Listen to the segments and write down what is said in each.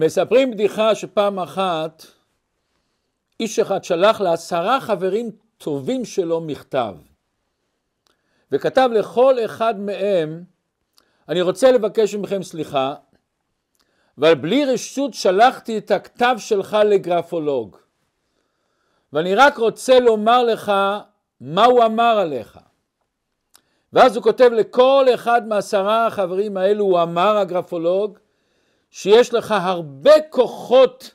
מספרים בדיחה שפעם אחת איש אחד שלח לעשרה חברים טובים שלו מכתב וכתב לכל אחד מהם אני רוצה לבקש מכם סליחה אבל בלי רשות שלחתי את הכתב שלך לגרפולוג ואני רק רוצה לומר לך מה הוא אמר עליך. ואז הוא כותב לכל אחד מעשרה החברים האלו הוא אמר הגרפולוג שיש לך הרבה כוחות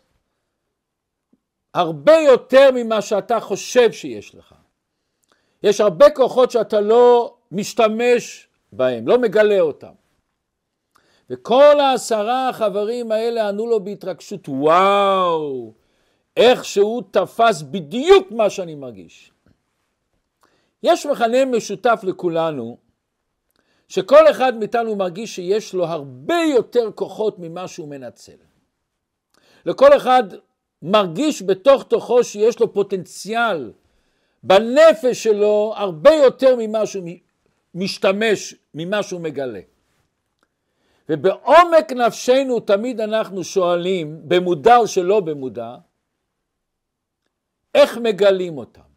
הרבה יותר ממה שאתה חושב שיש לך. יש הרבה כוחות שאתה לא משתמש בהם, לא מגלה אותם. וכל העשרה החברים האלה ענו לו בהתרגשות, וואו, איך שהוא תפס בדיוק מה שאני מרגיש. יש מכנה משותף לכולנו, שכל אחד מאיתנו מרגיש שיש לו הרבה יותר כוחות ממה שהוא מנצל. לכל אחד מרגיש בתוך תוכו שיש לו פוטנציאל בנפש שלו הרבה יותר ממה שהוא משתמש, ממה שהוא מגלה. ובעומק נפשנו תמיד אנחנו שואלים, במודע או שלא במודע, איך מגלים אותם.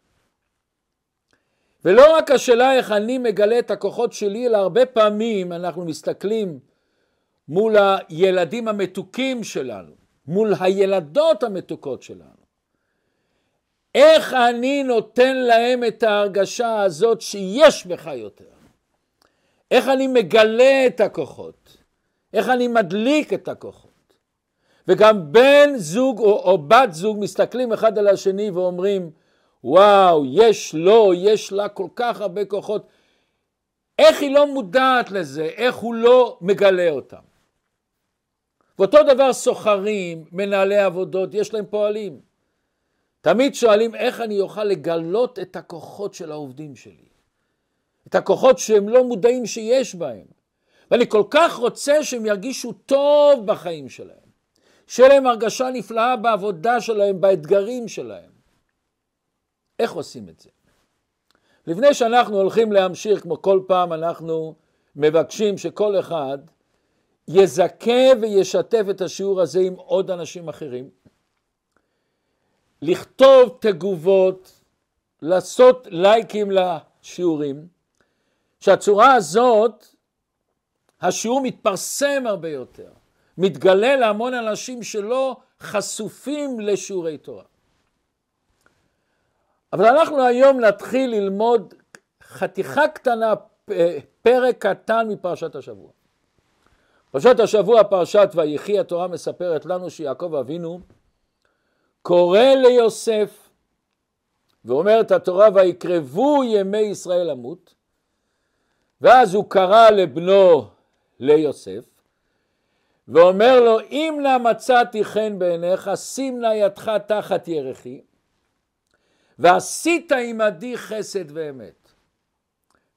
ולא רק השאלה איך אני מגלה את הכוחות שלי, אלא הרבה פעמים אנחנו מסתכלים מול הילדים המתוקים שלנו, מול הילדות המתוקות שלנו. איך אני נותן להם את ההרגשה הזאת שיש בך יותר? איך אני מגלה את הכוחות? איך אני מדליק את הכוחות? וגם בן זוג או, או בת זוג מסתכלים אחד על השני ואומרים, וואו, יש לו, יש לה כל כך הרבה כוחות. איך היא לא מודעת לזה? איך הוא לא מגלה אותם? ואותו דבר סוחרים, מנהלי עבודות, יש להם פועלים. תמיד שואלים איך אני אוכל לגלות את הכוחות של העובדים שלי. את הכוחות שהם לא מודעים שיש בהם. ואני כל כך רוצה שהם ירגישו טוב בחיים שלהם. שיהיה להם הרגשה נפלאה בעבודה שלהם, באתגרים שלהם. איך עושים את זה? לפני שאנחנו הולכים להמשיך, כמו כל פעם אנחנו מבקשים שכל אחד יזכה וישתף את השיעור הזה עם עוד אנשים אחרים, לכתוב תגובות, לעשות לייקים לשיעורים, שהצורה הזאת, השיעור מתפרסם הרבה יותר, מתגלה להמון אנשים שלא חשופים לשיעורי תורה. אבל אנחנו היום נתחיל ללמוד חתיכה קטנה, פרק קטן מפרשת השבוע. פרשת השבוע, פרשת ויחי, התורה מספרת לנו שיעקב אבינו קורא ליוסף ואומרת התורה ויקרבו ימי ישראל למות ואז הוא קרא לבנו ליוסף ואומר לו אם נא מצאתי חן בעיניך שים נא ידך תחת ירחי ועשית עמדי חסד ואמת.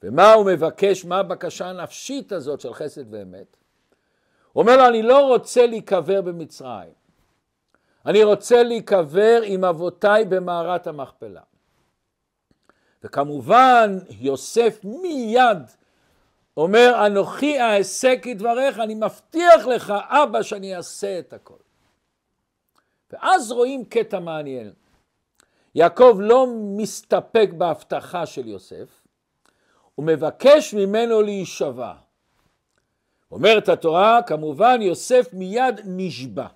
ומה הוא מבקש, מה הבקשה הנפשית הזאת של חסד ואמת? הוא אומר לו, אני לא רוצה להיקבר במצרים. אני רוצה להיקבר עם אבותיי במערת המכפלה. וכמובן, יוסף מיד אומר, אנוכי אעשה כדבריך, אני מבטיח לך, אבא, שאני אעשה את הכל. ואז רואים קטע מעניין. יעקב לא מסתפק בהבטחה של יוסף, הוא מבקש ממנו להישבע. אומרת התורה, כמובן יוסף מיד נשבע.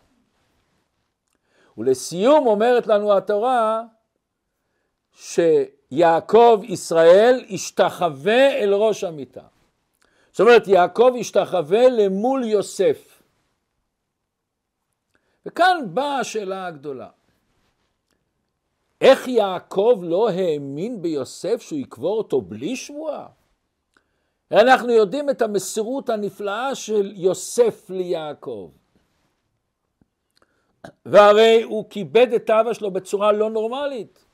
ולסיום אומרת לנו התורה שיעקב ישראל השתחווה אל ראש המיטה. זאת אומרת יעקב השתחווה למול יוסף. וכאן באה השאלה הגדולה. איך יעקב לא האמין ביוסף שהוא יקבור אותו בלי שבועה? אנחנו יודעים את המסירות הנפלאה של יוסף ליעקב. והרי הוא כיבד את אבא שלו בצורה לא נורמלית.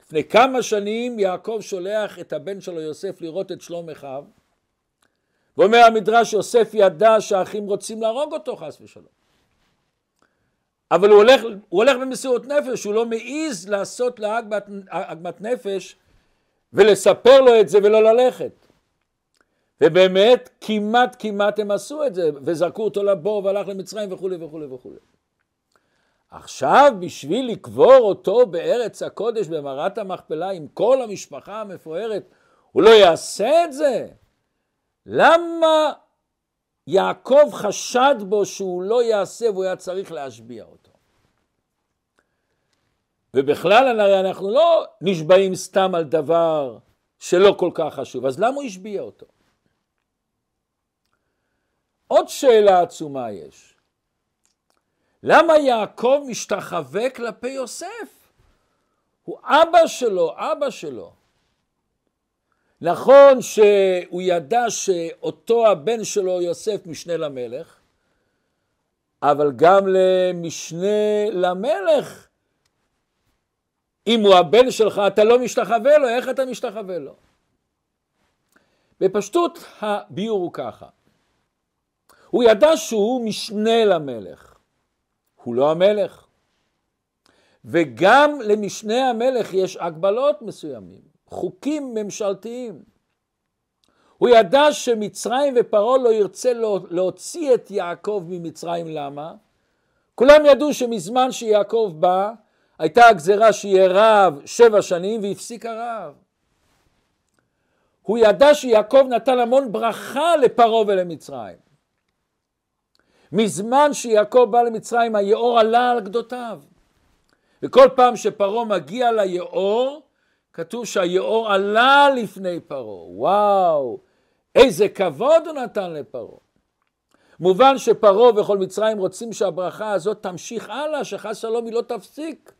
לפני כמה שנים יעקב שולח את הבן שלו יוסף לראות את שלום אחיו, ואומר המדרש יוסף ידע שהאחים רוצים להרוג אותו חס ושלום. אבל הוא הולך, הוא הולך במסירות נפש, הוא לא מעז לעשות לה עגמת נפש ולספר לו את זה ולא ללכת. ובאמת כמעט כמעט הם עשו את זה וזרקו אותו לבור והלך למצרים וכולי וכולי וכולי. עכשיו בשביל לקבור אותו בארץ הקודש במערת המכפלה עם כל המשפחה המפוארת, הוא לא יעשה את זה? למה יעקב חשד בו שהוא לא יעשה והוא היה צריך להשביע אותו? ובכלל הרי אנחנו לא נשבעים סתם על דבר שלא כל כך חשוב, אז למה הוא השביע אותו? עוד שאלה עצומה יש. למה יעקב משתחווה כלפי יוסף? הוא אבא שלו, אבא שלו. נכון שהוא ידע שאותו הבן שלו יוסף משנה למלך, אבל גם למשנה למלך, אם הוא הבן שלך אתה לא משתחווה לו, איך אתה משתחווה לו? בפשטות הביאור הוא ככה, הוא ידע שהוא משנה למלך, הוא לא המלך. וגם למשנה המלך יש הגבלות מסוימים, חוקים ממשלתיים. הוא ידע שמצרים ופרעה לא ירצה להוציא את יעקב ממצרים, למה? כולם ידעו שמזמן שיעקב בא, הייתה הגזרה שיהיה רב שבע שנים והפסיק הרעב. הוא ידע שיעקב נתן המון ברכה לפרעה ולמצרים. מזמן שיעקב בא למצרים היאור עלה על גדותיו. וכל פעם שפרעה מגיע ליאור, כתוב שהיאור עלה לפני פרעה. וואו, איזה כבוד הוא נתן לפרעה. מובן שפרעה וכל מצרים רוצים שהברכה הזאת תמשיך הלאה, שחס שלום היא לא תפסיק.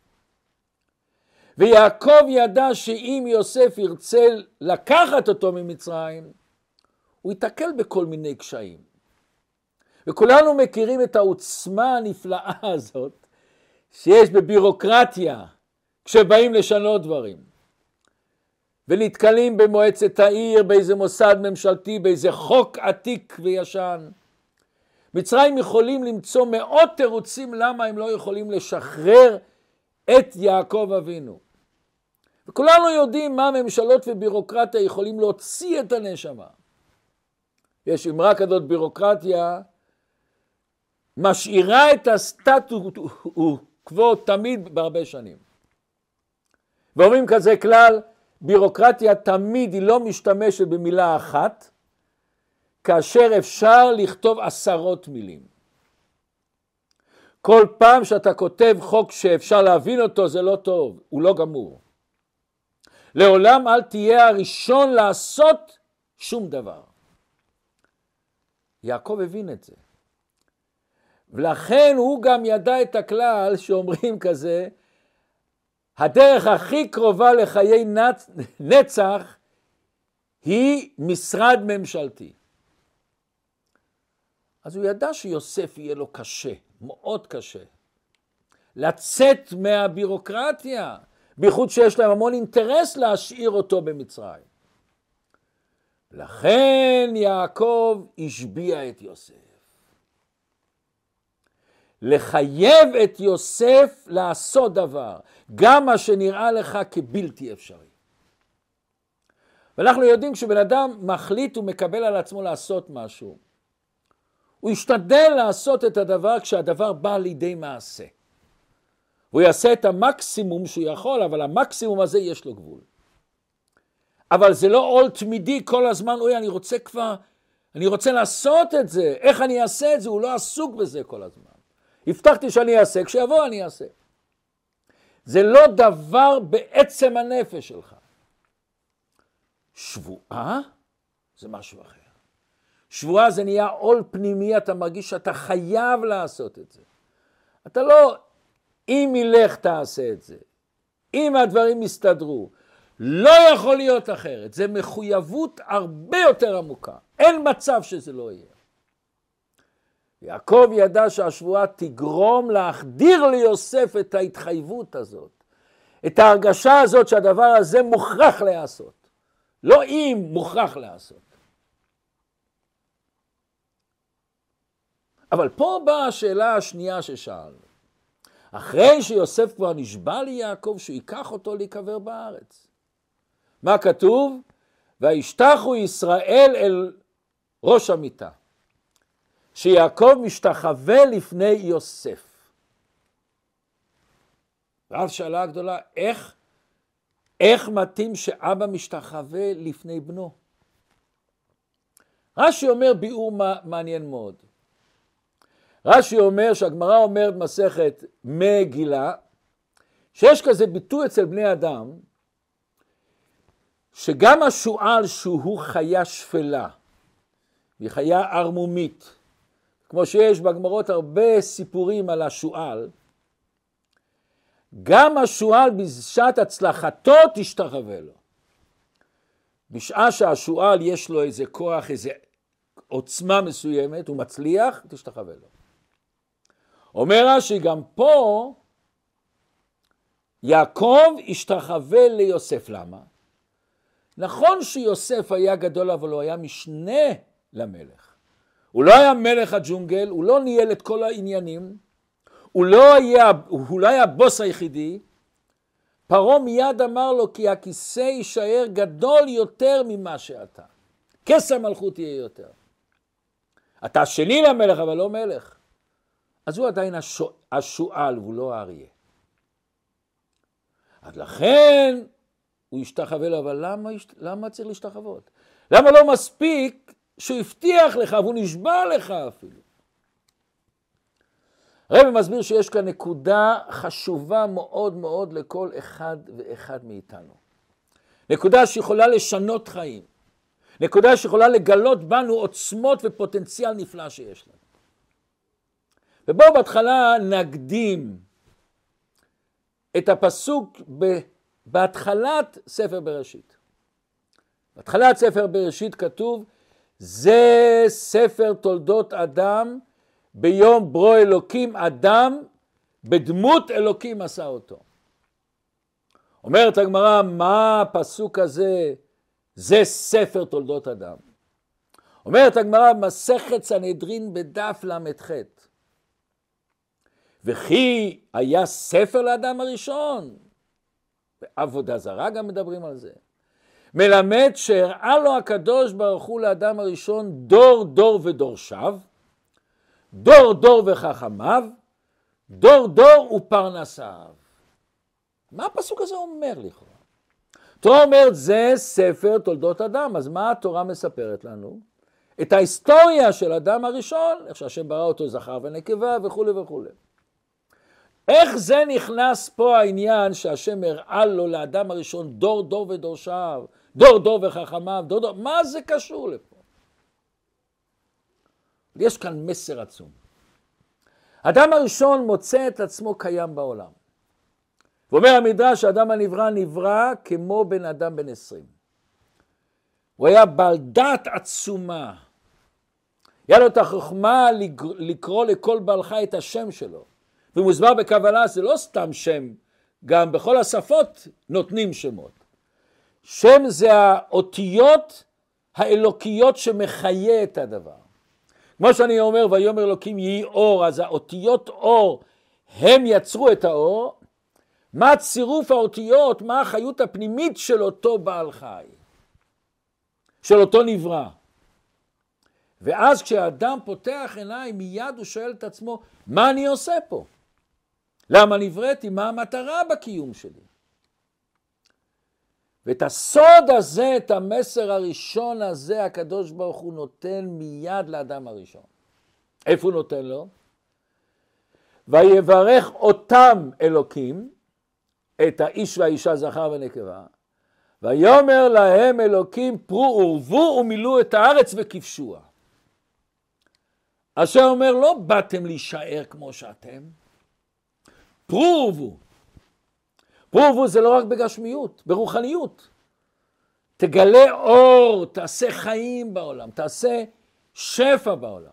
ויעקב ידע שאם יוסף ירצה לקחת אותו ממצרים, הוא ייתקל בכל מיני קשיים. וכולנו מכירים את העוצמה הנפלאה הזאת שיש בבירוקרטיה כשבאים לשנות דברים. ונתקלים במועצת העיר, באיזה מוסד ממשלתי, באיזה חוק עתיק וישן. מצרים יכולים למצוא מאות תירוצים למה הם לא יכולים לשחרר את יעקב אבינו. וכולנו יודעים מה ממשלות ובירוקרטיה יכולים להוציא את הנשמה. יש אמרה כזאת בירוקרטיה משאירה את הסטטוס קוו תמיד בהרבה שנים. ואומרים כזה כלל, בירוקרטיה תמיד היא לא משתמשת במילה אחת, כאשר אפשר לכתוב עשרות מילים. כל פעם שאתה כותב חוק שאפשר להבין אותו זה לא טוב, הוא לא גמור. לעולם אל תהיה הראשון לעשות שום דבר. יעקב הבין את זה. ולכן הוא גם ידע את הכלל שאומרים כזה, הדרך הכי קרובה לחיי נצ... נצח היא משרד ממשלתי. אז הוא ידע שיוסף יהיה לו קשה, מאוד קשה. לצאת מהבירוקרטיה, בייחוד שיש להם המון אינטרס להשאיר אותו במצרים. לכן יעקב השביע את יוסף. לחייב את יוסף לעשות דבר, גם מה שנראה לך כבלתי אפשרי. ואנחנו יודעים כשבן אדם מחליט ומקבל על עצמו לעשות משהו, הוא ישתדל לעשות את הדבר כשהדבר בא לידי מעשה. הוא יעשה את המקסימום שהוא יכול, אבל המקסימום הזה יש לו גבול. אבל זה לא עול תמידי כל הזמן, אוי, אני רוצה כבר, אני רוצה לעשות את זה, איך אני אעשה את זה? הוא לא עסוק בזה כל הזמן. הבטחתי שאני אעשה, כשיבוא אני אעשה. זה לא דבר בעצם הנפש שלך. שבועה זה משהו אחר. שבועה זה נהיה עול פנימי, אתה מרגיש שאתה חייב לעשות את זה. אתה לא, אם ילך תעשה את זה. אם הדברים יסתדרו. לא יכול להיות אחרת. זה מחויבות הרבה יותר עמוקה. אין מצב שזה לא יהיה. יעקב ידע שהשבועה תגרום להחדיר ליוסף את ההתחייבות הזאת, את ההרגשה הזאת שהדבר הזה מוכרח להיעשות, לא אם מוכרח להיעשות. אבל פה באה השאלה השנייה ששאלנו. אחרי שיוסף כבר נשבע ליעקב שהוא ייקח אותו להיקבר בארץ. מה כתוב? וישתחו ישראל אל ראש המיטה. שיעקב משתחווה לפני יוסף. ואז שאלה הגדולה, איך, איך מתאים שאבא משתחווה לפני בנו? רש"י אומר ביאור מעניין מאוד. רש"י אומר שהגמרא אומרת מסכת מגילה, שיש כזה ביטוי אצל בני אדם, שגם השועל שהוא חיה שפלה, היא חיה ערמומית, כמו שיש בגמרות הרבה סיפורים על השועל, גם השועל בשעת הצלחתו תשתחווה לו. בשעה שהשועל יש לו איזה כוח, איזה עוצמה מסוימת, הוא מצליח, תשתחווה לו. אומר רש"י, גם פה יעקב השתחווה ליוסף. למה? נכון שיוסף היה גדול, אבל הוא היה משנה למלך. הוא לא היה מלך הג'ונגל, הוא לא ניהל את כל העניינים, הוא לא היה, הוא לא היה הבוס היחידי. פרעה מיד אמר לו כי הכיסא יישאר גדול יותר ממה שאתה. כס המלכות יהיה יותר. אתה שני למלך אבל לא מלך. אז הוא עדיין השועל והוא לא האריה. אז לכן הוא ישתחווה לו, אבל למה, למה צריך להשתחוות? למה לא מספיק שהוא הבטיח לך והוא נשבע לך אפילו? הרב מסביר שיש כאן נקודה חשובה מאוד מאוד לכל אחד ואחד מאיתנו. נקודה שיכולה לשנות חיים. נקודה שיכולה לגלות בנו עוצמות ופוטנציאל נפלא שיש לנו. ובואו בהתחלה נקדים את הפסוק ב, בהתחלת ספר בראשית. בהתחלת ספר בראשית כתוב, זה ספר תולדות אדם, ביום ברו אלוקים אדם, בדמות אלוקים עשה אותו. אומרת הגמרא, מה הפסוק הזה, זה ספר תולדות אדם. אומרת הגמרא, מסכת סנהדרין בדף ל"ח. וכי היה ספר לאדם הראשון, בעבודה זרה גם מדברים על זה, מלמד שהראה לו הקדוש ברוך הוא לאדם הראשון דור דור ודורשיו, דור דור וחכמיו, דור דור ופרנסיו. מה הפסוק הזה אומר לכאורה? התורה אומרת זה ספר תולדות אדם, אז מה התורה מספרת לנו? את ההיסטוריה של אדם הראשון, איך שהשם ברא אותו זכר ונקבה וכולי וכולי. איך זה נכנס פה העניין שהשם הראה לו לאדם הראשון דור דור ודורשיו, דור דור וחכמיו, דור דור, מה זה קשור לפה? יש כאן מסר עצום. האדם הראשון מוצא את עצמו קיים בעולם. ואומר המדרש, האדם הנברא נברא כמו בן אדם בן עשרים. הוא היה בעל דעת עצומה. היה לו את החוכמה לקרוא לכל בעל חי את השם שלו. ומוסבר בקבלה זה לא סתם שם, גם בכל השפות נותנים שמות. שם זה האותיות האלוקיות שמחיה את הדבר. כמו שאני אומר, ויאמר אלוקים יהי אור, אז האותיות אור, הם יצרו את האור. מה צירוף האותיות, מה החיות הפנימית של אותו בעל חי, של אותו נברא. ואז כשאדם פותח עיניים, מיד הוא שואל את עצמו, מה אני עושה פה? למה נבראתי? מה המטרה בקיום שלי? ואת הסוד הזה, את המסר הראשון הזה, הקדוש ברוך הוא נותן מיד לאדם הראשון. איפה הוא נותן לו? ויברך אותם אלוקים, את האיש והאישה זכר ונקבה, ויאמר להם אלוקים פרו ורבו ומילאו את הארץ וכבשוה. אשר אומר לא באתם להישאר כמו שאתם, פרו ורבו. פרו ורבו זה לא רק בגשמיות, ברוחניות. תגלה אור, תעשה חיים בעולם, תעשה שפע בעולם.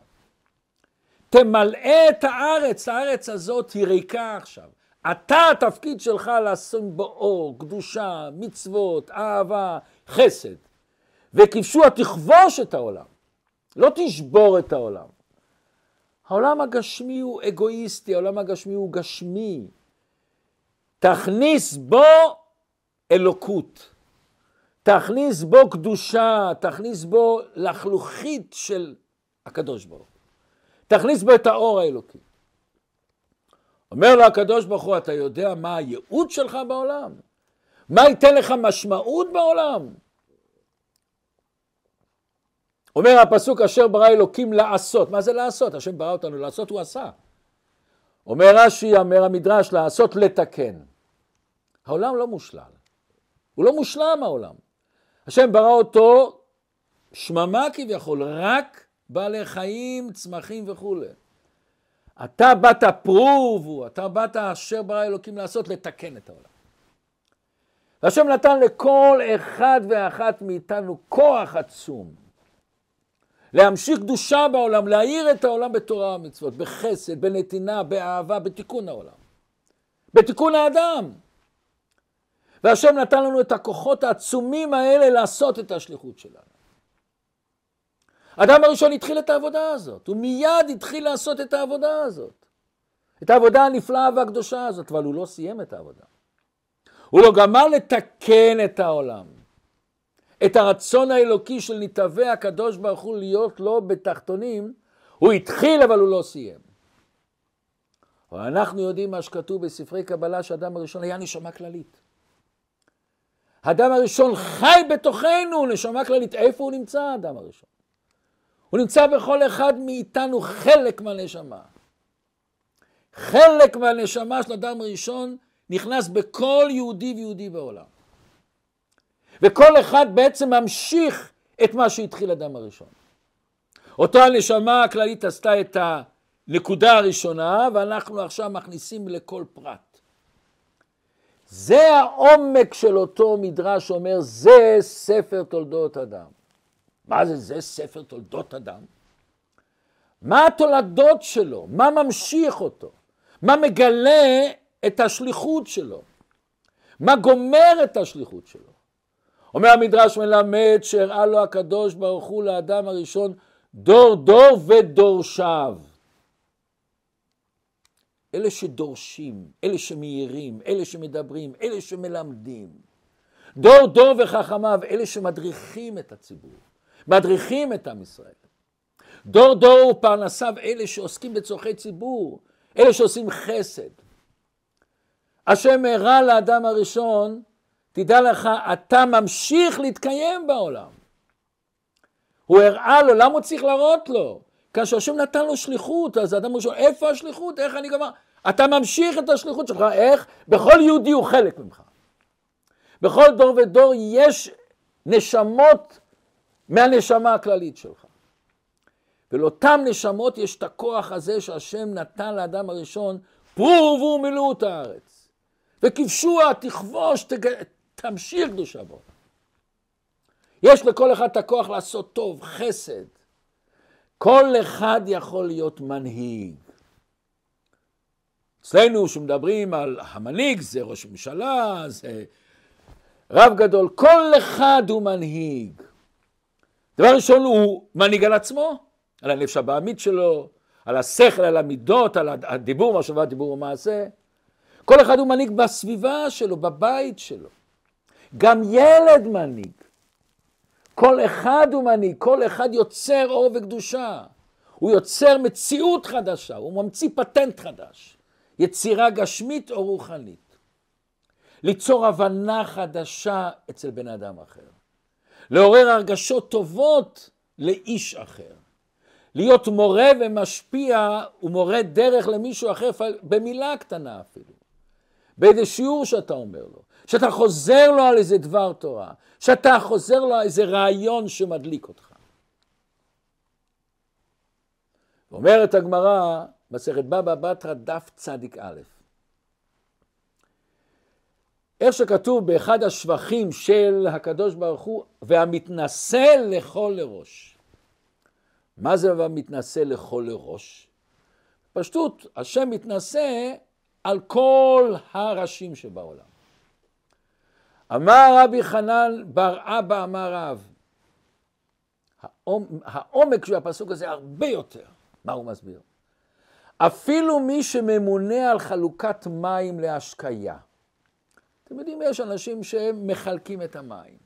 תמלא את הארץ, הארץ הזאת היא ריקה עכשיו. אתה התפקיד שלך לשים בו אור, קדושה, מצוות, אהבה, חסד. וכבשוה תכבוש את העולם, לא תשבור את העולם. העולם הגשמי הוא אגואיסטי, העולם הגשמי הוא גשמי. תכניס בו אלוקות, תכניס בו קדושה, תכניס בו לחלוכית של הקדוש ברוך הוא. תכניס בו את האור האלוקי. אומר לו הקדוש ברוך הוא, אתה יודע מה הייעוד שלך בעולם? מה ייתן לך משמעות בעולם? אומר הפסוק אשר ברא אלוקים לעשות, מה זה לעשות? השם ברא אותנו לעשות, הוא עשה. אומר רש"י, אומר המדרש, לעשות לתקן. העולם לא מושלם, הוא לא מושלם העולם. השם ברא אותו שממה כביכול, רק בעלי חיים, צמחים וכולי. אתה באת פרובו, אתה באת אשר ברא אלוקים לעשות, לתקן את העולם. והשם נתן לכל אחד ואחת מאיתנו כוח עצום. להמשיך קדושה בעולם, להאיר את העולם בתורה ומצוות, בחסד, בנתינה, באהבה, בתיקון העולם. בתיקון האדם. והשם נתן לנו את הכוחות העצומים האלה לעשות את השליחות שלנו. האדם הראשון התחיל את העבודה הזאת, הוא מיד התחיל לעשות את העבודה הזאת. את העבודה הנפלאה והקדושה הזאת, אבל הוא לא סיים את העבודה. הוא לא גמר לתקן את העולם. את הרצון האלוקי של נתהווה הקדוש ברוך הוא להיות לו בתחתונים, הוא התחיל אבל הוא לא סיים. אנחנו יודעים מה שכתוב בספרי קבלה שהאדם הראשון היה נשמה כללית. האדם הראשון חי בתוכנו, נשמה כללית. איפה הוא נמצא האדם הראשון? הוא נמצא בכל אחד מאיתנו חלק מהנשמה. חלק מהנשמה של אדם ראשון נכנס בכל יהודי ויהודי בעולם. וכל אחד בעצם ממשיך את מה שהתחיל אדם הראשון. אותו הנשמה הכללית עשתה את הנקודה הראשונה, ואנחנו עכשיו מכניסים לכל פרט. זה העומק של אותו מדרש אומר, זה ספר תולדות אדם. מה זה, זה ספר תולדות אדם? מה התולדות שלו? מה ממשיך אותו? מה מגלה את השליחות שלו? מה גומר את השליחות שלו? אומר המדרש מלמד שהראה לו הקדוש ברוך הוא לאדם הראשון דור דור ודורשיו. אלה שדורשים, אלה שמאירים, אלה שמדברים, אלה שמלמדים. דור דור וחכמיו, אלה שמדריכים את הציבור, מדריכים את עם ישראל. דור דור ופרנסיו, אלה שעוסקים בצורכי ציבור, אלה שעושים חסד. השם הראה לאדם הראשון תדע לך, אתה ממשיך להתקיים בעולם. הוא הראה לו, למה הוא צריך להראות לו? כאשר השם נתן לו שליחות, אז האדם ראשון, איפה השליחות? איך אני גמר? אתה ממשיך את השליחות שלך, איך? בכל יהודי הוא חלק ממך. בכל דור ודור יש נשמות מהנשמה הכללית שלך. ולאותן נשמות יש את הכוח הזה שהשם נתן לאדם הראשון, פרו ומילאו את הארץ. וכבשוה, תכבוש, תג... תמשיך קדושה בו. יש לכל אחד את הכוח לעשות טוב, חסד. כל אחד יכול להיות מנהיג. אצלנו שמדברים על המנהיג זה ראש ממשלה, זה רב גדול, כל אחד הוא מנהיג. דבר ראשון הוא מנהיג על עצמו, על הנפש הבעמית שלו, על השכל, על המידות, על הדיבור, מחשבה, דיבור ומעשה. כל אחד הוא מנהיג בסביבה שלו, בבית שלו. גם ילד מנהיג. כל אחד הוא מנהיג, כל אחד יוצר אור וקדושה. הוא יוצר מציאות חדשה, הוא ממציא פטנט חדש. יצירה גשמית או רוחנית. ליצור הבנה חדשה אצל בן אדם אחר. לעורר הרגשות טובות לאיש אחר. להיות מורה ומשפיע ומורה דרך למישהו אחר, במילה קטנה אפילו. באיזה שיעור שאתה אומר לו. שאתה חוזר לו על איזה דבר תורה, שאתה חוזר לו על איזה רעיון שמדליק אותך. אומרת הגמרא, מסכת בבא בתרא, דף צדיק א', איך שכתוב באחד השבחים של הקדוש ברוך הוא, והמתנשא לכל לראש. מה זה והמתנשא לכל לראש? פשטות, השם מתנשא על כל הראשים שבעולם. אמר רבי חנן בר אבא אמר רב, העומק של הפסוק הזה הרבה יותר. מה הוא מסביר? אפילו מי שממונה על חלוקת מים להשקיה. אתם יודעים, יש אנשים שמחלקים את המים.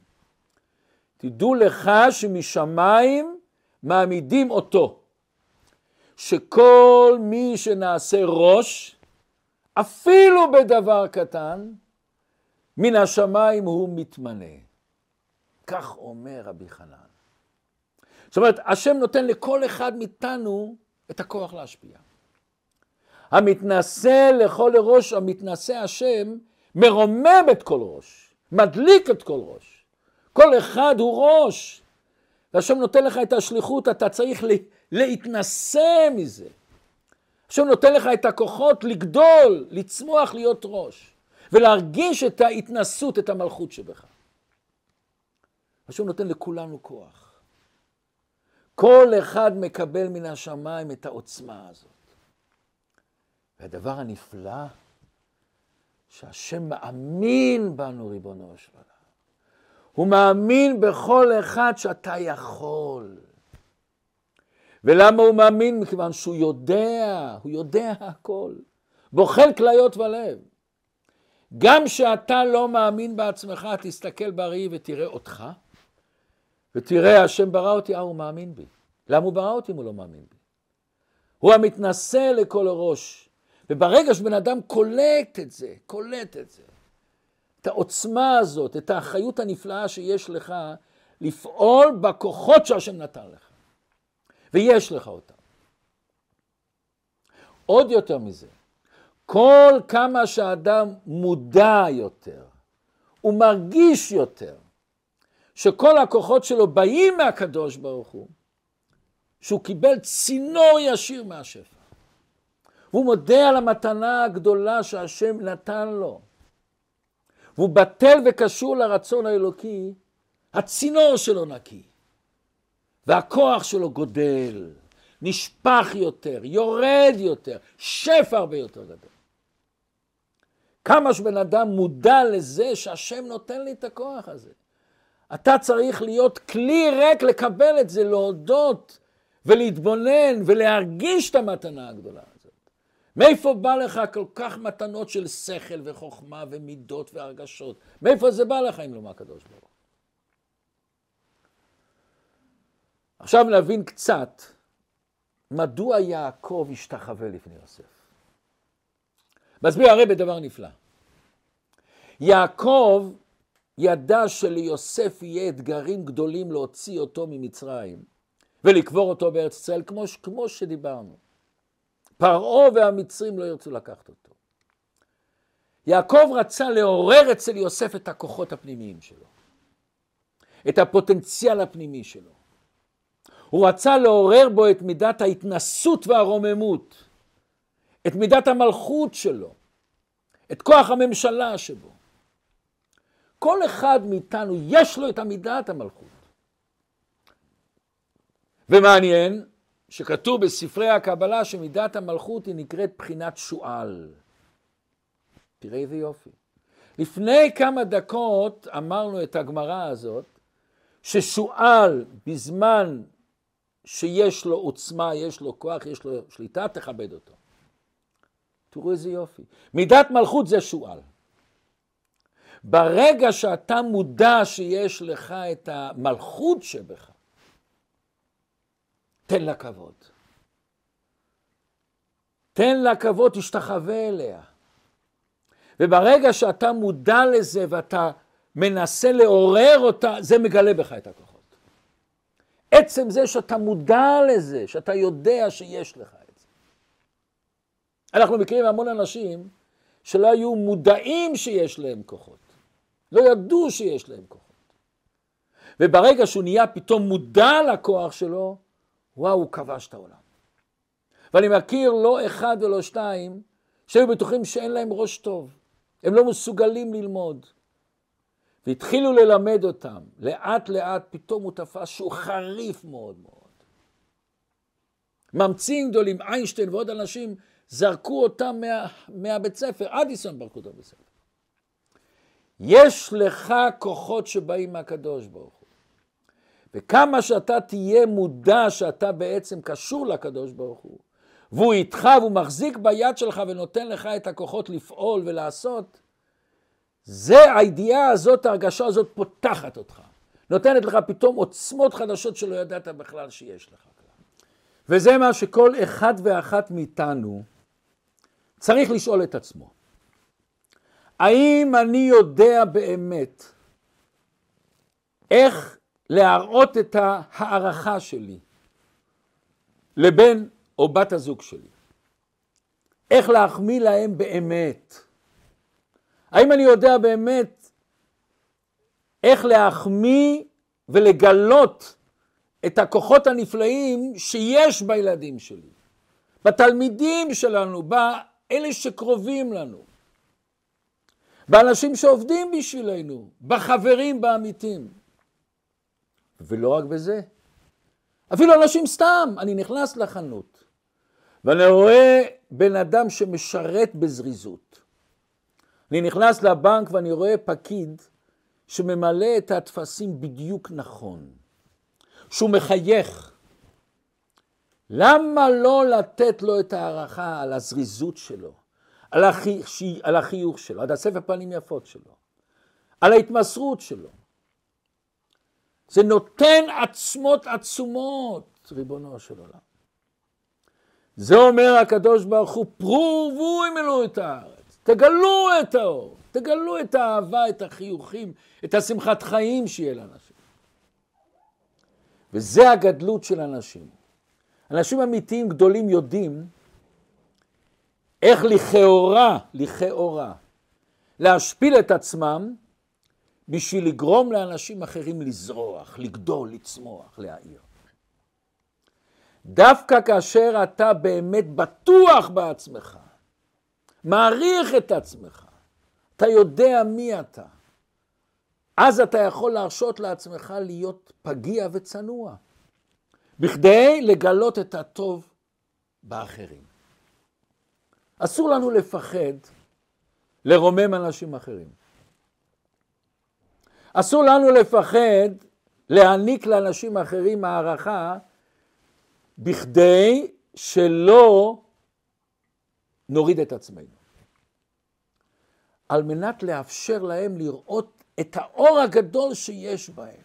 תדעו לך שמשמיים מעמידים אותו, שכל מי שנעשה ראש, אפילו בדבר קטן, מן השמיים הוא מתמנה. כך אומר רבי חנן. זאת אומרת, השם נותן לכל אחד מאיתנו את הכוח להשפיע. המתנשא לכל ראש, המתנשא השם, מרומם את כל ראש, מדליק את כל ראש. כל אחד הוא ראש. והשם נותן לך את השליחות, אתה צריך להתנשא מזה. השם נותן לך את הכוחות לגדול, לצמוח, להיות ראש, ולהרגיש את ההתנסות, את המלכות שבך. השם נותן לכולנו כוח. כל אחד מקבל מן השמיים את העוצמה הזאת. והדבר הנפלא, שהשם מאמין בנו, ריבונו של עולם. הוא מאמין בכל אחד שאתה יכול. ולמה הוא מאמין? מכיוון שהוא יודע, הוא יודע הכל. בוחל כליות ולב. גם שאתה לא מאמין בעצמך, תסתכל בראי ותראה אותך, ותראה, השם ברא אותי, אה, הוא מאמין בי. למה הוא ברא אותי אם הוא לא מאמין בי? הוא המתנשא לכל הראש. וברגע שבן אדם קולט את זה, קולט את זה, את העוצמה הזאת, את האחריות הנפלאה שיש לך לפעול בכוחות שהשם נתן לך. ויש לך אותם. עוד יותר מזה, כל כמה שאדם מודע יותר, הוא מרגיש יותר, שכל הכוחות שלו באים מהקדוש ברוך הוא, שהוא קיבל צינור ישיר מהשפע. והוא מודה על המתנה הגדולה שהשם נתן לו. והוא בטל וקשור לרצון האלוקי, הצינור שלו נקי. והכוח שלו גודל, נשפך יותר, יורד יותר, שפע הרבה יותר גדול. כמה שבן אדם מודע לזה שהשם נותן לי את הכוח הזה. אתה צריך להיות כלי ריק לקבל את זה, להודות ולהתבונן ולהרגיש את המתנה הגדולה הזאת. מאיפה בא לך כל כך מתנות של שכל וחוכמה ומידות והרגשות? מאיפה זה בא לך אם לא מהקדוש ברוך הוא? עכשיו נבין קצת מדוע יעקב השתחווה לפני יוסף. מסביר הרי בדבר נפלא. יעקב ידע שליוסף יהיה אתגרים גדולים להוציא אותו ממצרים ולקבור אותו בארץ ישראל, כמו, כמו שדיברנו. פרעה והמצרים לא ירצו לקחת אותו. יעקב רצה לעורר אצל יוסף את הכוחות הפנימיים שלו, את הפוטנציאל הפנימי שלו. הוא רצה לעורר בו את מידת ההתנסות והרוממות, את מידת המלכות שלו, את כוח הממשלה שבו. כל אחד מאיתנו יש לו את המידת המלכות. ומעניין שכתוב בספרי הקבלה שמידת המלכות היא נקראת בחינת שועל. תראה איזה יופי. לפני כמה דקות אמרנו את הגמרא הזאת, ששועל בזמן שיש לו עוצמה, יש לו כוח, יש לו שליטה, תכבד אותו. תראו איזה יופי. מידת מלכות זה שועל. ברגע שאתה מודע שיש לך את המלכות שבך, תן לה כבוד. תן לה כבוד, תשתחווה אליה. וברגע שאתה מודע לזה ואתה מנסה לעורר אותה, זה מגלה בך את הכוחות. עצם זה שאתה מודע לזה, שאתה יודע שיש לך את זה. אנחנו מכירים המון אנשים שלא היו מודעים שיש להם כוחות. לא ידעו שיש להם כוחות. וברגע שהוא נהיה פתאום מודע לכוח שלו, וואו, הוא כבש את העולם. ואני מכיר לא אחד ולא שתיים שהיו בטוחים שאין להם ראש טוב. הם לא מסוגלים ללמוד. והתחילו ללמד אותם. לאט לאט פתאום הוא תפס שהוא חריף מאוד מאוד. ממציאים גדולים, איינשטיין ועוד אנשים, זרקו אותם מה, מהבית ספר, אדיסון ברקו אותו בבית ספר. יש לך כוחות שבאים מהקדוש ברוך הוא. וכמה שאתה תהיה מודע שאתה בעצם קשור לקדוש ברוך הוא, והוא איתך והוא מחזיק ביד שלך ונותן לך את הכוחות לפעול ולעשות, זה הידיעה הזאת, ההרגשה הזאת פותחת אותך. נותנת לך פתאום עוצמות חדשות שלא ידעת בכלל שיש לך. וזה מה שכל אחד ואחת מאיתנו צריך לשאול את עצמו, האם אני יודע באמת איך להראות את ההערכה שלי לבן או בת הזוג שלי? איך להחמיא להם באמת? האם אני יודע באמת איך להחמיא ולגלות את הכוחות הנפלאים שיש בילדים שלי, בתלמידים שלנו, באלה שקרובים לנו, באנשים שעובדים בשבילנו, בחברים, בעמיתים. ולא רק בזה, אפילו אנשים סתם, אני נכנס לחנות ואני רואה בן אדם שמשרת בזריזות. אני נכנס לבנק ואני רואה פקיד שממלא את הטפסים בדיוק נכון, שהוא מחייך. למה לא לתת לו את ההערכה על הזריזות שלו, על, החי... על החיוך שלו, על הספר פנים יפות שלו, על ההתמסרות שלו? זה נותן עצמות עצומות, ריבונו של עולם. זה אומר הקדוש ברוך הוא, פרו ורבו ימלאו את הארץ, תגלו את האור, תגלו את האהבה, את החיוכים, את השמחת חיים שיהיה לאנשים. וזה הגדלות של אנשים. אנשים אמיתיים גדולים יודעים איך לכאורה, לכאורה, להשפיל את עצמם בשביל לגרום לאנשים אחרים לזרוח, לגדול, לצמוח, להעיר. דווקא כאשר אתה באמת בטוח בעצמך, מעריך את עצמך, אתה יודע מי אתה, אז אתה יכול להרשות לעצמך להיות פגיע וצנוע, בכדי לגלות את הטוב באחרים. אסור לנו לפחד לרומם אנשים אחרים. אסור לנו לפחד להעניק לאנשים אחרים הערכה בכדי שלא נוריד את עצמנו. על מנת לאפשר להם לראות את האור הגדול שיש בהם.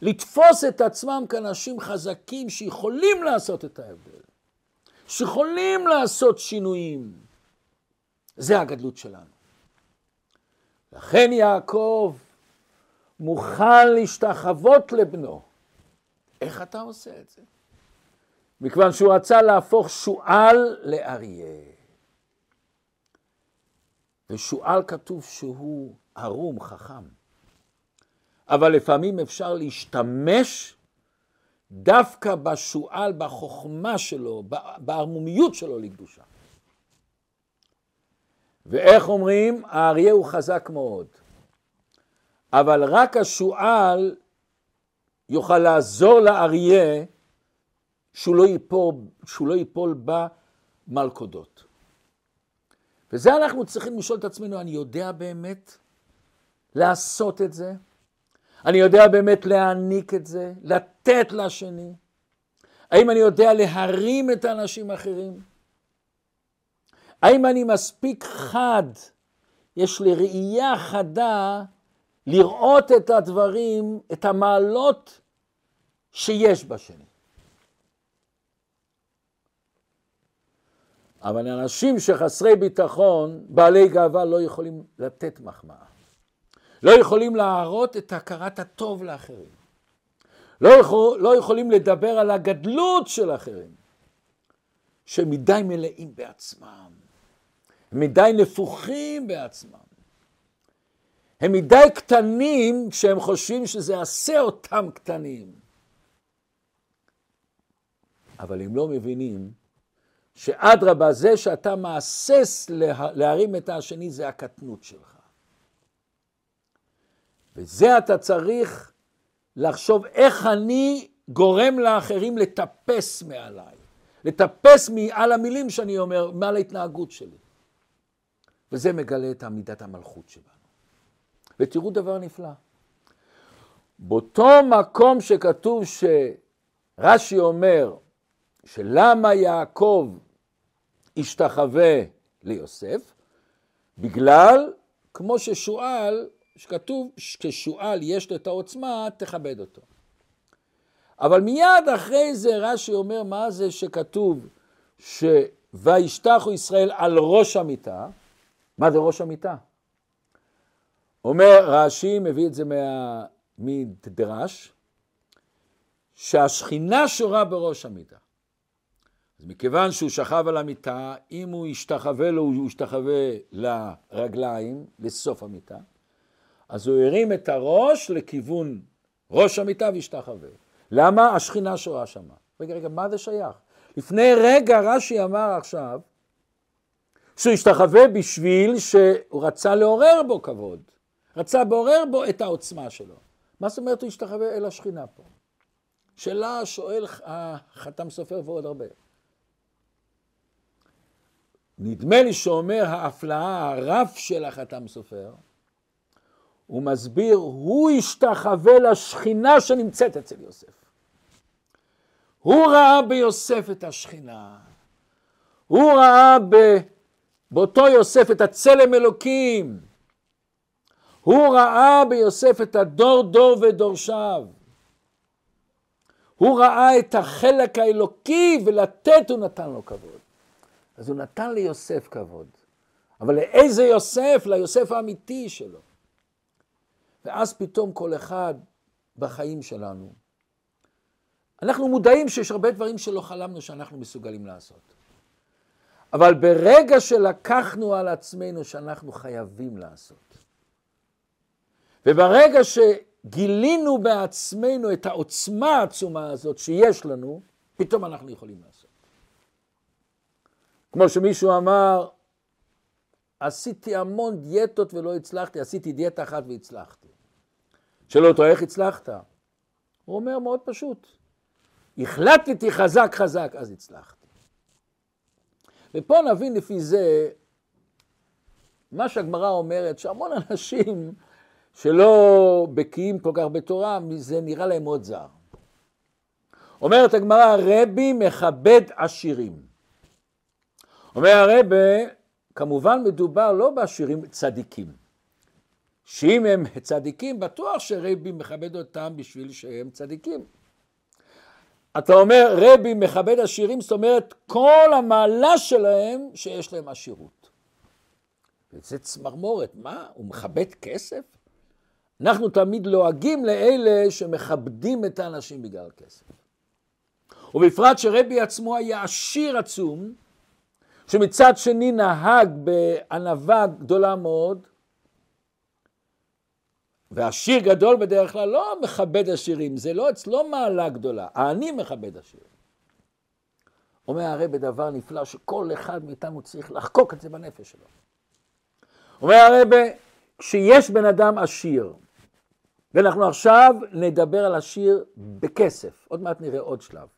לתפוס את עצמם כאנשים חזקים שיכולים לעשות את ההבדל, שיכולים לעשות שינויים. זה הגדלות שלנו. לכן יעקב מוכן להשתחוות לבנו. איך אתה עושה את זה? מכיוון שהוא רצה להפוך שועל לאריה. ושועל כתוב שהוא ערום, חכם. אבל לפעמים אפשר להשתמש דווקא בשועל, בחוכמה שלו, בערמומיות שלו לקדושה. ואיך אומרים? האריה הוא חזק מאוד. אבל רק השועל יוכל לעזור לאריה שהוא לא ייפול, שהוא לא ייפול במלכודות. וזה אנחנו צריכים לשאול את עצמנו, אני יודע באמת לעשות את זה? אני יודע באמת להעניק את זה, לתת לשני? האם אני יודע להרים את האנשים האחרים? האם אני מספיק חד, יש לי ראייה חדה לראות את הדברים, את המעלות שיש בשני? אבל אנשים שחסרי ביטחון, בעלי גאווה, לא יכולים לתת מחמאה. לא יכולים להראות את הכרת הטוב לאחרים. לא, יכול, לא יכולים לדבר על הגדלות של אחרים, שמדי מלאים בעצמם, מדי נפוחים בעצמם. הם מדי קטנים כשהם חושבים שזה עשה אותם קטנים. אבל הם לא מבינים שאדרבה, זה שאתה מהסס להרים את השני זה הקטנות שלך. וזה אתה צריך לחשוב איך אני גורם לאחרים לטפס מעליי, לטפס מעל המילים שאני אומר, מעל ההתנהגות שלי. וזה מגלה את עמידת המלכות שלנו. ותראו דבר נפלא. באותו מקום שכתוב שרש"י אומר שלמה יעקב השתחווה ליוסף, בגלל, כמו ששועל, שכתוב, כששועל יש לו את העוצמה, תכבד אותו. אבל מיד אחרי זה רש"י אומר מה זה שכתוב ש... וישתחו ישראל על ראש המיטה. מה זה ראש המיטה? אומר רש"י, מביא את זה מה... מדרש, שהשכינה שורה בראש המיטה. אז מכיוון שהוא שכב על המיטה, אם הוא ישתחווה לו, הוא ישתחווה לרגליים, לסוף המיטה, אז הוא הרים את הראש לכיוון ראש המיטה והשתחווה. למה? השכינה שורה שמה. רגע, רגע, מה זה שייך? לפני רגע רש"י אמר עכשיו שהוא השתחווה בשביל שהוא רצה לעורר בו כבוד. רצה לעורר בו את העוצמה שלו. מה זאת אומרת הוא השתחווה אל השכינה פה? שאלה שואל החתם סופר ועוד הרבה. נדמה לי שאומר ההפלאה, הרף של החתם סופר, הוא מסביר, הוא השתחווה לשכינה שנמצאת אצל יוסף. הוא ראה ביוסף את השכינה. הוא ראה ב... באותו יוסף את הצלם אלוקים. הוא ראה ביוסף את הדור דור ודורשיו. הוא ראה את החלק האלוקי ולתת הוא נתן לו כבוד. אז הוא נתן ליוסף כבוד. אבל לאיזה יוסף? ליוסף האמיתי שלו. ואז פתאום כל אחד בחיים שלנו, אנחנו מודעים שיש הרבה דברים שלא חלמנו שאנחנו מסוגלים לעשות. אבל ברגע שלקחנו על עצמנו שאנחנו חייבים לעשות, וברגע שגילינו בעצמנו את העוצמה העצומה הזאת שיש לנו, פתאום אנחנו יכולים לעשות. כמו שמישהו אמר, עשיתי המון דיאטות ולא הצלחתי, עשיתי דיאטה אחת והצלחתי. שאלו אותו, איך הצלחת? הוא אומר, מאוד פשוט, החלטתי חזק חזק, אז הצלחתי. ופה נבין לפי זה, מה שהגמרא אומרת, שהמון אנשים שלא בקיאים כל כך בתורה, זה נראה להם מאוד זר. אומרת הגמרא, רבי מכבד עשירים. אומר הרבה, כמובן מדובר לא בעשירים צדיקים. שאם הם צדיקים, בטוח שרבי מכבד אותם בשביל שהם צדיקים. אתה אומר, רבי מכבד עשירים, זאת אומרת, כל המעלה שלהם שיש להם עשירות. וזה צמרמורת, מה? הוא מכבד כסף? אנחנו תמיד לועגים לאלה שמכבדים את האנשים בגלל כסף. ובפרט שרבי עצמו היה עשיר עצום, שמצד שני נהג בענווה גדולה מאוד, והשיר גדול בדרך כלל לא מכבד עשירים, זה לא אצלו מעלה גדולה, אני מכבד עשירים. אומר הרי בדבר נפלא שכל אחד מאיתנו צריך לחקוק את זה בנפש שלו. אומר הרבה, כשיש בן אדם עשיר, ואנחנו עכשיו נדבר על עשיר בכסף, עוד מעט נראה עוד שלב.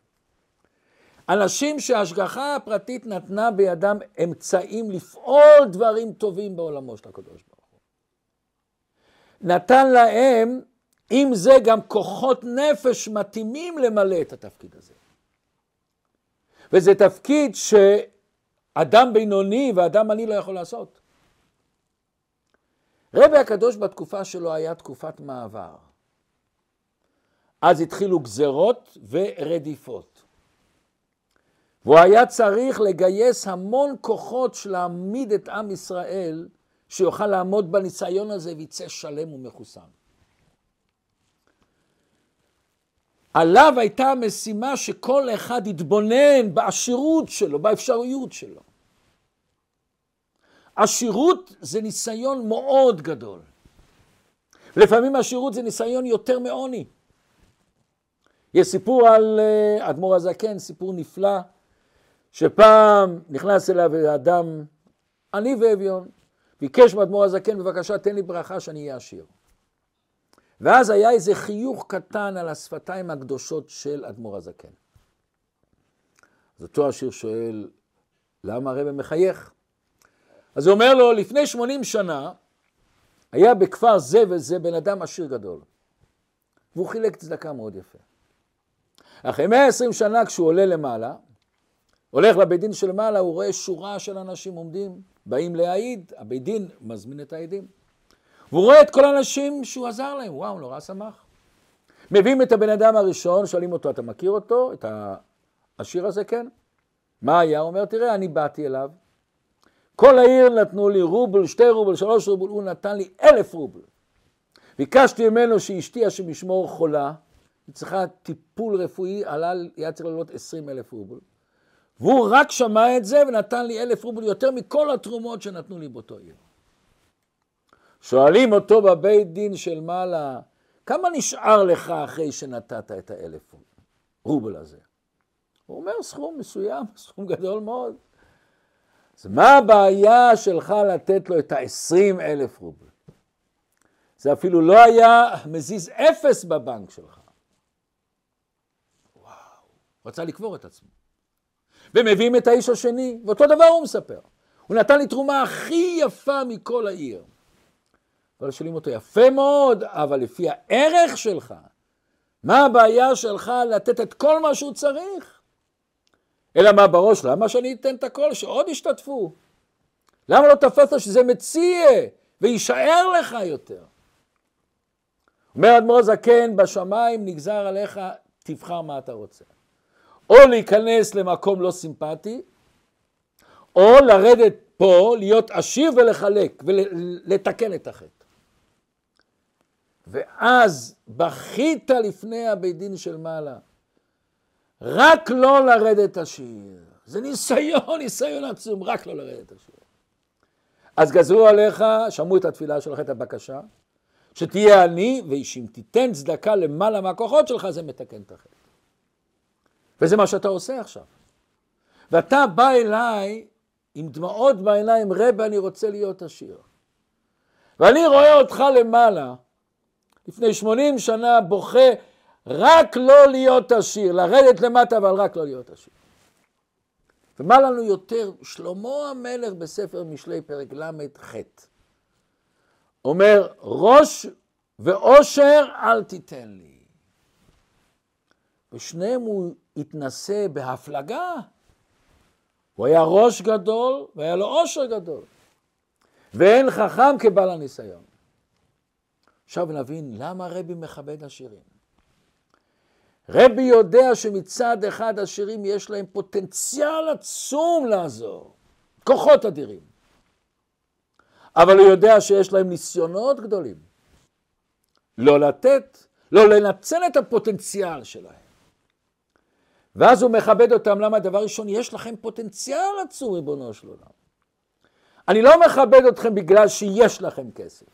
אנשים שההשגחה הפרטית נתנה בידם אמצעים לפעול דברים טובים בעולמו של הקדוש ברוך הוא. נתן להם, עם זה גם כוחות נפש מתאימים למלא את התפקיד הזה. וזה תפקיד שאדם בינוני ואדם עני לא יכול לעשות. רבי הקדוש בתקופה שלו היה תקופת מעבר. אז התחילו גזרות ורדיפות. והוא היה צריך לגייס המון כוחות של להעמיד את עם ישראל, שיוכל לעמוד בניסיון הזה ויצא שלם ומחוסן. עליו הייתה המשימה שכל אחד יתבונן בעשירות שלו, באפשרויות שלו. עשירות זה ניסיון מאוד גדול. לפעמים עשירות זה ניסיון יותר מעוני. יש סיפור על אה, אדמו"ר הזקן, סיפור נפלא, שפעם נכנס אליו אדם עני ואביון, ביקש מאדמו"ר הזקן, בבקשה תן לי ברכה שאני אהיה עשיר. ואז היה איזה חיוך קטן על השפתיים הקדושות של אדמו"ר הזקן. אז אותו עשיר שואל, למה הרב מחייך? אז הוא אומר לו, לפני 80 שנה היה בכפר זה וזה בן אדם עשיר גדול, והוא חילק צדקה מאוד יפה. אחרי 120 שנה כשהוא עולה למעלה, הולך לבית דין שלמעלה, הוא רואה שורה של אנשים עומדים, באים להעיד, הבית דין מזמין את העדים. והוא רואה את כל האנשים שהוא עזר להם, וואו, נורא שמח. מביאים את הבן אדם הראשון, שואלים אותו, אתה מכיר אותו? את השיר הזה, כן? מה היה? הוא אומר, תראה, אני באתי אליו, כל העיר נתנו לי רובל, שתי רובל, שלוש רובל, הוא נתן לי אלף רובל. ביקשתי ממנו שאשתי השם ישמור חולה, היא צריכה טיפול רפואי, עלה, היה צריך לעלות עשרים אלף רובל. והוא רק שמע את זה ונתן לי אלף רובל יותר מכל התרומות שנתנו לי באותו עיר. שואלים אותו בבית דין של מעלה, כמה נשאר לך אחרי שנתת את האלף רובל הזה? הוא אומר סכום מסוים, סכום גדול מאוד. אז מה הבעיה שלך לתת לו את ה-20 אלף רובל? זה אפילו לא היה מזיז אפס בבנק שלך. וואו, הוא רצה לקבור את עצמו. ומביאים את האיש השני, ואותו דבר הוא מספר. הוא נתן לי תרומה הכי יפה מכל העיר. אבל שואלים אותו, יפה מאוד, אבל לפי הערך שלך, מה הבעיה שלך לתת את כל מה שהוא צריך? אלא מה בראש, למה שאני אתן את הכל, שעוד ישתתפו? למה לא תפסת שזה מציע ויישאר לך יותר? אומר אדמו"ר זקן, בשמיים נגזר עליך, תבחר מה אתה רוצה. או להיכנס למקום לא סימפטי, או לרדת פה, להיות עשיר ולחלק ולתקן את החטא. ואז בכית לפני הבית דין של מעלה. רק לא לרדת עשיר. זה ניסיון, ניסיון עצום, רק לא לרדת עשיר. אז גזרו עליך, שמעו את התפילה שלך, את הבקשה, שתהיה עני, ושאם תיתן צדקה למעלה מהכוחות שלך, זה מתקן את החטא. וזה מה שאתה עושה עכשיו. ואתה בא אליי עם דמעות בעיניים, רבי, אני רוצה להיות עשיר. ואני רואה אותך למעלה, לפני 80 שנה בוכה רק לא להיות עשיר, לרדת למטה אבל רק לא להיות עשיר. ומה לנו יותר? שלמה המלך בספר משלי פרק ל"ח אומר ראש ועושר אל תיתן לי. ושניהם הוא התנסה בהפלגה. הוא היה ראש גדול והיה לו עושר גדול. ואין חכם כבעל הניסיון. עכשיו נבין למה רבי מכבד עשירים. רבי יודע שמצד אחד עשירים יש להם פוטנציאל עצום לעזור, כוחות אדירים. אבל הוא יודע שיש להם ניסיונות גדולים. לא לתת, לא לנצל את הפוטנציאל שלהם. ואז הוא מכבד אותם, למה דבר ראשון, יש לכם פוטנציאל עצום, ריבונו של עולם. אני לא מכבד אתכם בגלל שיש לכם כסף.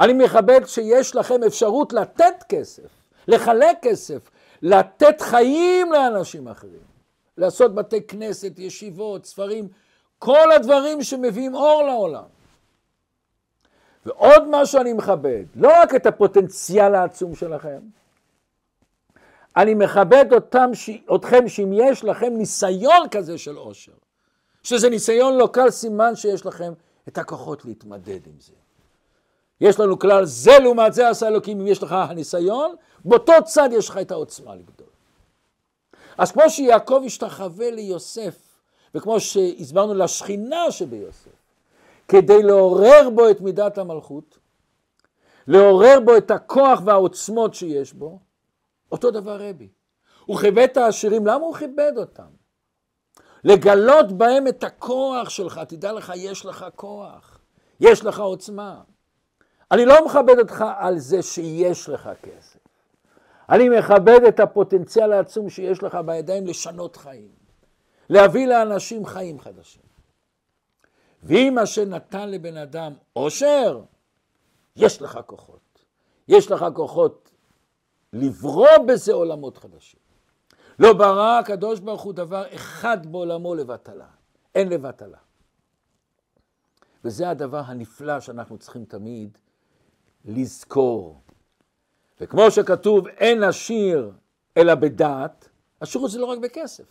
אני מכבד שיש לכם אפשרות לתת כסף, לחלק כסף, לתת חיים לאנשים אחרים, לעשות בתי כנסת, ישיבות, ספרים, כל הדברים שמביאים אור לעולם. ועוד מה שאני מכבד, לא רק את הפוטנציאל העצום שלכם, אני מכבד אותם, אתכם שאם יש לכם ניסיון כזה של עושר, שזה ניסיון לא קל, סימן שיש לכם את הכוחות להתמדד עם זה. יש לנו כלל, זה לעומת זה עשה אלוקים, אם יש לך הניסיון, באותו צד יש לך את העוצמה לגדול. אז כמו שיעקב השתחווה ליוסף, וכמו שהסברנו לשכינה שביוסף, כדי לעורר בו את מידת המלכות, לעורר בו את הכוח והעוצמות שיש בו, אותו דבר רבי. הוא כיבד את העשירים, למה הוא כיבד אותם? לגלות בהם את הכוח שלך, תדע לך, יש לך כוח, יש לך עוצמה. אני לא מכבד אותך על זה שיש לך כסף. אני מכבד את הפוטנציאל העצום שיש לך בידיים לשנות חיים, להביא לאנשים חיים חדשים. ואם אשר נתן לבן אדם עושר, יש לך כוחות. יש לך כוחות לברוא בזה עולמות חדשים. לא ברא הקדוש ברוך הוא דבר אחד בעולמו לבטלה. אין לבטלה. וזה הדבר הנפלא שאנחנו צריכים תמיד לזכור. וכמו שכתוב, אין עשיר אלא בדעת, השירות זה לא רק בכסף.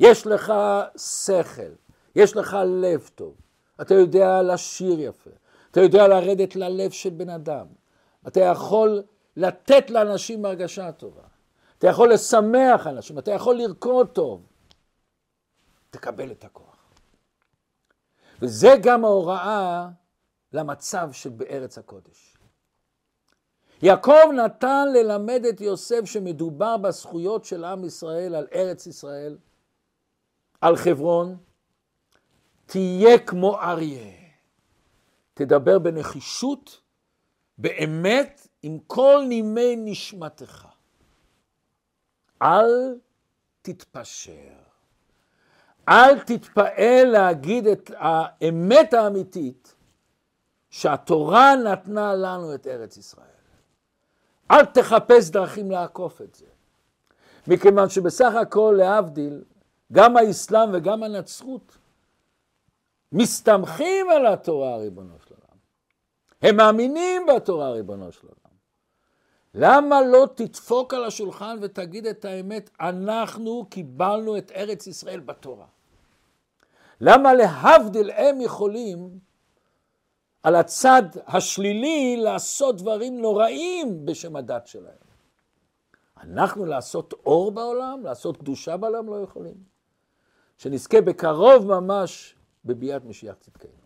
יש לך שכל, יש לך לב טוב, אתה יודע לשיר יפה, אתה יודע לרדת ללב של בן אדם, אתה יכול לתת לאנשים הרגשה טובה, אתה יכול לשמח אנשים, אתה יכול לרקוד טוב, תקבל את הכוח. וזה גם ההוראה למצב של בארץ הקודש. יעקב נתן ללמד את יוסף שמדובר בזכויות של עם ישראל על ארץ ישראל, על חברון, תהיה כמו אריה. תדבר בנחישות, באמת, עם כל נימי נשמתך. אל תתפשר. אל תתפעל להגיד את האמת האמיתית שהתורה נתנה לנו את ארץ ישראל. אל תחפש דרכים לעקוף את זה. מכיוון שבסך הכל, להבדיל, גם האסלאם וגם הנצרות מסתמכים על התורה, ריבונו של עולם. הם מאמינים בתורה, ריבונו של עולם. למה לא תדפוק על השולחן ותגיד את האמת, אנחנו קיבלנו את ארץ ישראל בתורה? למה להבדיל הם יכולים על הצד השלילי לעשות דברים נוראים בשם הדת שלהם? אנחנו לעשות אור בעולם, לעשות קדושה בעולם לא יכולים. שנזכה בקרוב ממש בביאת משיח צדקנו.